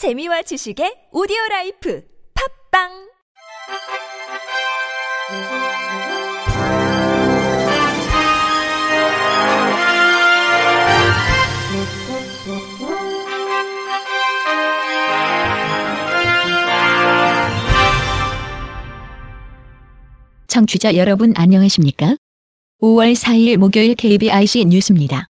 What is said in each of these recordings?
재미와 지식의 오디오 라이프 팝빵 청취자 여러분 안녕하십니까? 5월 4일 목요일 KBIC 뉴스입니다.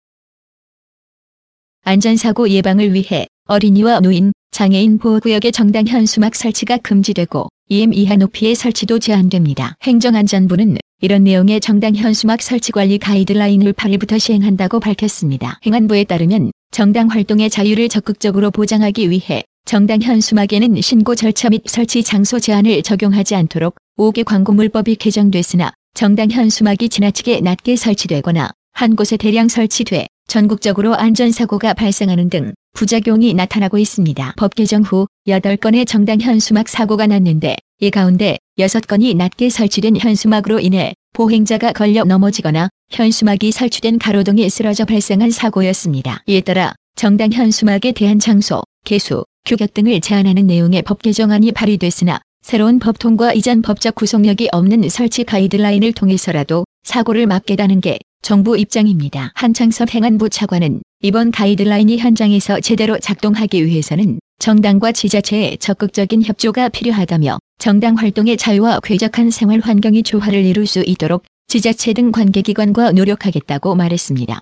안전사고 예방을 위해 어린이와 노인, 장애인 보호구역의 정당 현 수막 설치가 금지되고 2m 이하 높이의 설치도 제한됩니다. 행정안전부는 이런 내용의 정당 현 수막 설치 관리 가이드라인을 8일부터 시행한다고 밝혔습니다. 행안부에 따르면 정당 활동의 자유를 적극적으로 보장하기 위해 정당 현 수막에는 신고 절차 및 설치 장소 제한을 적용하지 않도록 5개 광고물법이 개정됐으나 정당 현 수막이 지나치게 낮게 설치되거나 한 곳에 대량 설치돼 전국적으로 안전사고가 발생하는 등 부작용이 나타나고 있습니다. 법 개정 후 8건의 정당 현수막 사고가 났는데 이 가운데 6건이 낮게 설치된 현수막으로 인해 보행자가 걸려 넘어지거나 현수막이 설치된 가로등에 쓰러져 발생한 사고였습니다. 이에 따라 정당 현수막에 대한 장소, 개수, 규격 등을 제한하는 내용의 법 개정안이 발의됐으나 새로운 법 통과 이전 법적 구속력이 없는 설치 가이드라인을 통해서라도 사고를 막겠다는 게 정부 입장입니다. 한창섭 행안부 차관은 이번 가이드라인이 현장에서 제대로 작동하기 위해서는 정당과 지자체의 적극적인 협조가 필요하다며 정당 활동의 자유와 쾌적한 생활 환경이 조화를 이룰 수 있도록 지자체 등 관계기관과 노력하겠다고 말했습니다.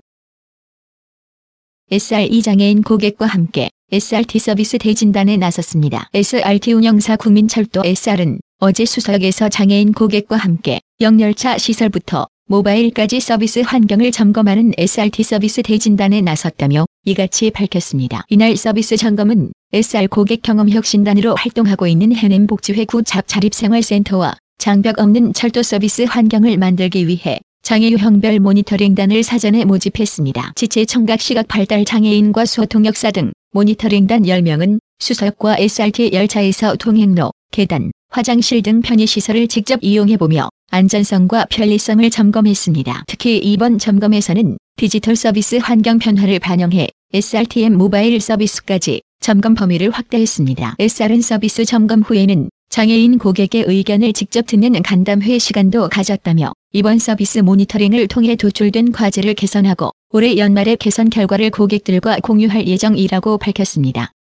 SR2 장애인 고객과 함께 SRT 서비스 대진단에 나섰습니다. SRT 운영사 국민철도 SR은 어제 수석에서 장애인 고객과 함께 영열차 시설부터 모바일까지 서비스 환경을 점검하는 SRT 서비스 대진단에 나섰다며 이같이 밝혔습니다. 이날 서비스 점검은 SR 고객 경험 혁신단으로 활동하고 있는 해냄복지회 구잡 자립생활센터와 장벽 없는 철도 서비스 환경을 만들기 위해 장애 유형별 모니터링단을 사전에 모집했습니다. 지체 청각 시각 발달 장애인과 수어통역사 등 모니터링단 10명은 수석과 SRT 열차에서 통행로, 계단, 화장실 등 편의시설을 직접 이용해보며 안전성과 편리성을 점검했습니다. 특히 이번 점검에서는 디지털 서비스 환경 변화를 반영해 SRTM 모바일 서비스까지 점검 범위를 확대했습니다. SR은 서비스 점검 후에는 장애인 고객의 의견을 직접 듣는 간담회 시간도 가졌다며 이번 서비스 모니터링을 통해 도출된 과제를 개선하고 올해 연말에 개선 결과를 고객들과 공유할 예정이라고 밝혔습니다.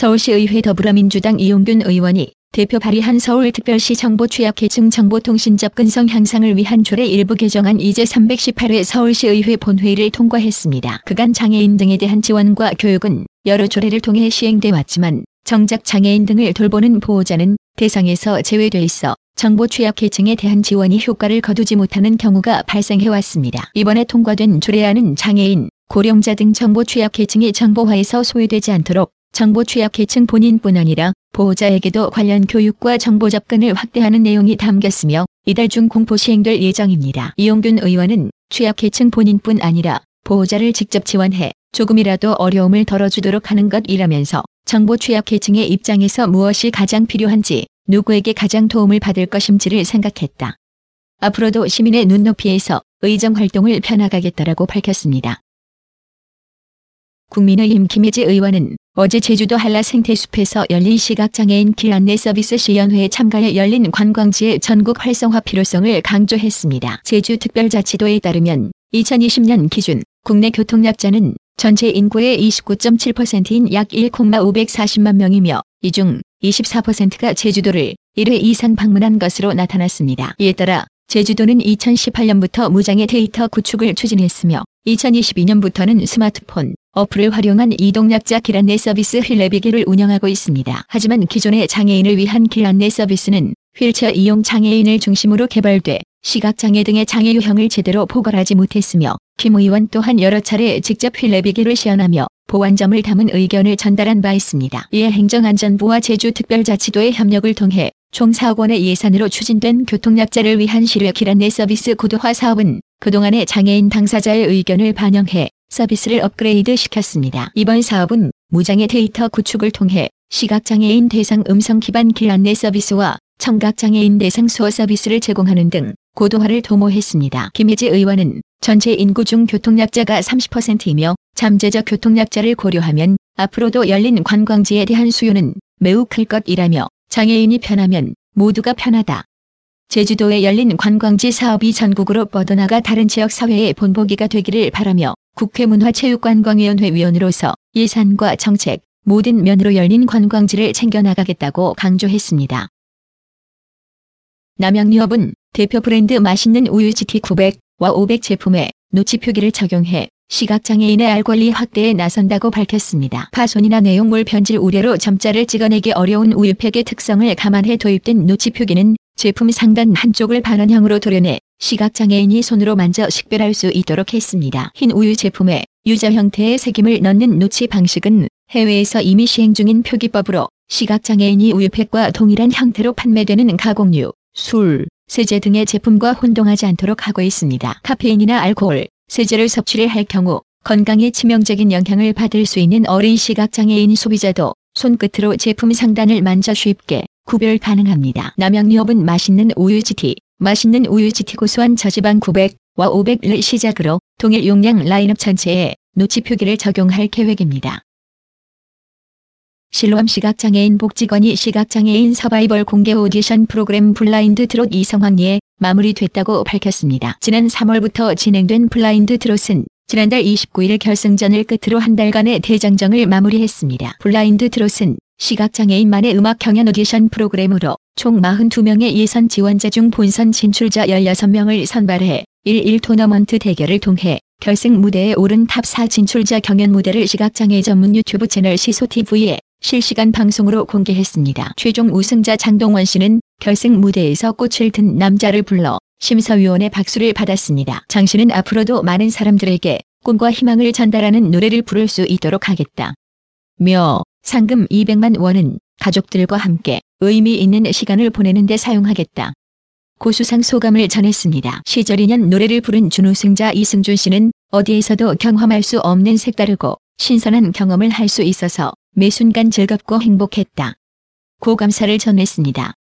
서울시의회 더불어민주당 이용균 의원이 대표 발의한 서울특별시 정보 취약계층 정보통신 접근성 향상을 위한 조례 일부 개정안 이제 318회 서울시의회 본회의를 통과했습니다. 그간 장애인 등에 대한 지원과 교육은 여러 조례를 통해 시행돼 왔지만 정작 장애인 등을 돌보는 보호자는 대상에서 제외돼 있어 정보 취약계층에 대한 지원이 효과를 거두지 못하는 경우가 발생해 왔습니다. 이번에 통과된 조례안은 장애인, 고령자 등 정보 취약계층이 정보화에서 소외되지 않도록 정보 취약계층 본인뿐 아니라 보호자에게도 관련 교육과 정보 접근을 확대하는 내용이 담겼으며 이달 중 공포 시행될 예정입니다. 이용균 의원은 취약계층 본인뿐 아니라 보호자를 직접 지원해 조금이라도 어려움을 덜어주도록 하는 것이라면서 정보 취약계층의 입장에서 무엇이 가장 필요한지 누구에게 가장 도움을 받을 것인지를 생각했다. 앞으로도 시민의 눈높이에서 의정 활동을 펴나가겠다라고 밝혔습니다. 국민의힘 김혜지 의원은 어제 제주도 한라 생태숲에서 열린 시각장애인 길 안내 서비스 시연회에 참가해 열린 관광지의 전국 활성화 필요성을 강조했습니다. 제주특별자치도에 따르면 2020년 기준 국내 교통약자는 전체 인구의 29.7%인 약 1,540만 명이며 이 중 24%가 제주도를 1회 이상 방문한 것으로 나타났습니다. 이에 따라 제주도는 2018년부터 무장애 데이터 구축을 추진했으며 2022년부터는 스마트폰, 어플을 활용한 이동약자 길안내 서비스 휠내비길을 운영하고 있습니다. 하지만 기존의 장애인을 위한 길안내 서비스는 휠체어 이용 장애인을 중심으로 개발돼 시각장애 등의 장애 유형을 제대로 포괄하지 못했으며 김 의원 또한 여러 차례 직접 휠내비길을 시연하며 보완점을 담은 의견을 전달한 바 있습니다. 이에 행정안전부와 제주특별자치도의 협력을 통해 총 4억 원의 예산으로 추진된 교통약자를 위한 실외 길안내 서비스 고도화 사업은 그동안의 장애인 당사자의 의견을 반영해 서비스를 업그레이드 시켰습니다. 이번 사업은 무장애 데이터 구축을 통해 시각장애인 대상 음성 기반 길 안내 서비스와 청각장애인 대상 수어 서비스를 제공하는 등 고도화를 도모했습니다. 김혜지 의원은 전체 인구 중 교통약자가 30%이며 잠재적 교통약자를 고려하면 앞으로도 열린 관광지에 대한 수요는 매우 클 것이라며 장애인이 편하면 모두가 편하다. 제주도에 열린 관광지 사업이 전국으로 뻗어나가 다른 지역 사회의 본보기가 되기를 바라며 국회 문화체육관광위원회 위원으로서 예산과 정책, 모든 면으로 열린 관광지를 챙겨나가겠다고 강조했습니다. 남양유업은 대표 브랜드 맛있는 우유 GT 900와 500 제품에 노치 표기를 적용해 시각장애인의 알 권리 확대에 나선다고 밝혔습니다. 파손이나 내용물 변질 우려로 점자를 찍어내기 어려운 우유팩의 특성을 감안해 도입된 노치 표기는 제품 상단 한쪽을 반원형으로 도려내 시각장애인이 손으로 만져 식별할 수 있도록 했습니다. 흰 우유 제품에 U자 형태의 새김을 넣는 노치 방식은 해외에서 이미 시행 중인 표기법으로 시각장애인이 우유팩과 동일한 형태로 판매되는 가공유, 술, 세제 등의 제품과 혼동하지 않도록 하고 있습니다. 카페인이나 알코올, 세제를 섭취를 할 경우 건강에 치명적인 영향을 받을 수 있는 어린 시각장애인 소비자도 손끝으로 제품 상단을 만져 쉽게 구별 가능합니다. 남양유업은 맛있는 우유 GT, 맛있는 우유 GT 고소한 저지방 900와 500을 시작으로 동일 용량 라인업 전체에 노치 표기를 적용할 계획입니다. 실로암 시각장애인 복지관이 시각장애인 서바이벌 공개 오디션 프로그램 블라인드 트롯이 성황리에 마무리됐다고 밝혔습니다. 지난 3월부터 진행된 블라인드 트롯은 지난달 29일 결승전을 끝으로 한 달간의 대장정을 마무리했습니다. 블라인드 트롯은 시각장애인만의 음악 경연 오디션 프로그램으로 총 42명의 예선 지원자 중 본선 진출자 16명을 선발해 1-1 토너먼트 대결을 통해 결승 무대에 오른 탑4 진출자 경연 무대를 시각장애 전문 유튜브 채널 시소TV에 실시간 방송으로 공개했습니다. 최종 우승자 장동원 씨는 결승 무대에서 꽃을 든 남자를 불러 심사위원의 박수를 받았습니다. 장 씨는 앞으로도 많은 사람들에게 꿈과 희망을 전달하는 노래를 부를 수 있도록 하겠다. 며 상금 200만 원은 가족들과 함께 의미 있는 시간을 보내는 데 사용하겠다. 고수상 소감을 전했습니다. 시절 인연 노래를 부른 준우승자 이승준 씨는 어디에서도 경험할 수 없는 색다르고 신선한 경험을 할 수 있어서 매 순간 즐겁고 행복했다. 고 감사를 전했습니다.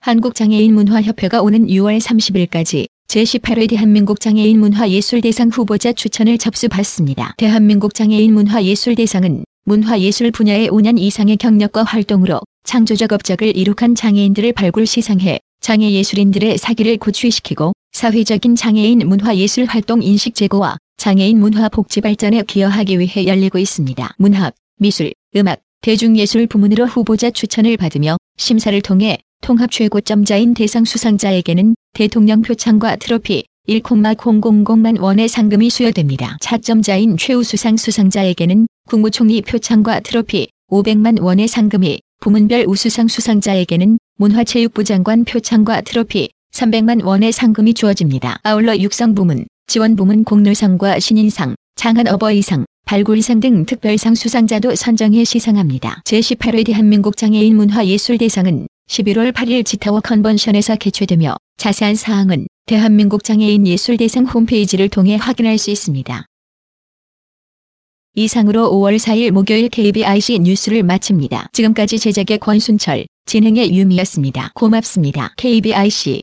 한국장애인문화협회가 오는 6월 30일까지 제18회 대한민국 장애인 문화예술대상 후보자 추천을 접수받습니다. 대한민국 장애인 문화예술대상은 문화예술 분야의 5년 이상의 경력과 활동으로 창조적 업적을 이룩한 장애인들을 발굴 시상해 장애 예술인들의 사기를 고취시키고 사회적인 장애인 문화예술 활동 인식 제고와 장애인 문화 복지 발전에 기여하기 위해 열리고 있습니다. 문학, 미술, 음악, 대중예술 부문으로 후보자 추천을 받으며 심사를 통해 통합 최고점자인 대상 수상자에게는 대통령 표창과 트로피 1,000만 원의 상금이 수여됩니다. 차점자인 최우수상 수상자에게는 국무총리 표창과 트로피 500만 원의 상금이 부문별 우수상 수상자에게는 문화체육부 장관 표창과 트로피 300만 원의 상금이 주어집니다. 아울러 육성부문, 지원부문 공로상과 신인상, 장한 어버이상, 발굴상 등 특별상 수상자도 선정해 시상합니다. 제18회 대한민국 장애인 문화예술대상은 11월 8일 지타워 컨번션에서 개최되며 자세한 사항은 대한민국 장애인 예술대상 홈페이지를 통해 확인할 수 있습니다. 이상으로 5월 4일 목요일 KBIC 뉴스를 마칩니다. 지금까지 제작의 권순철, 진행의 유미였습니다. 고맙습니다. KBIC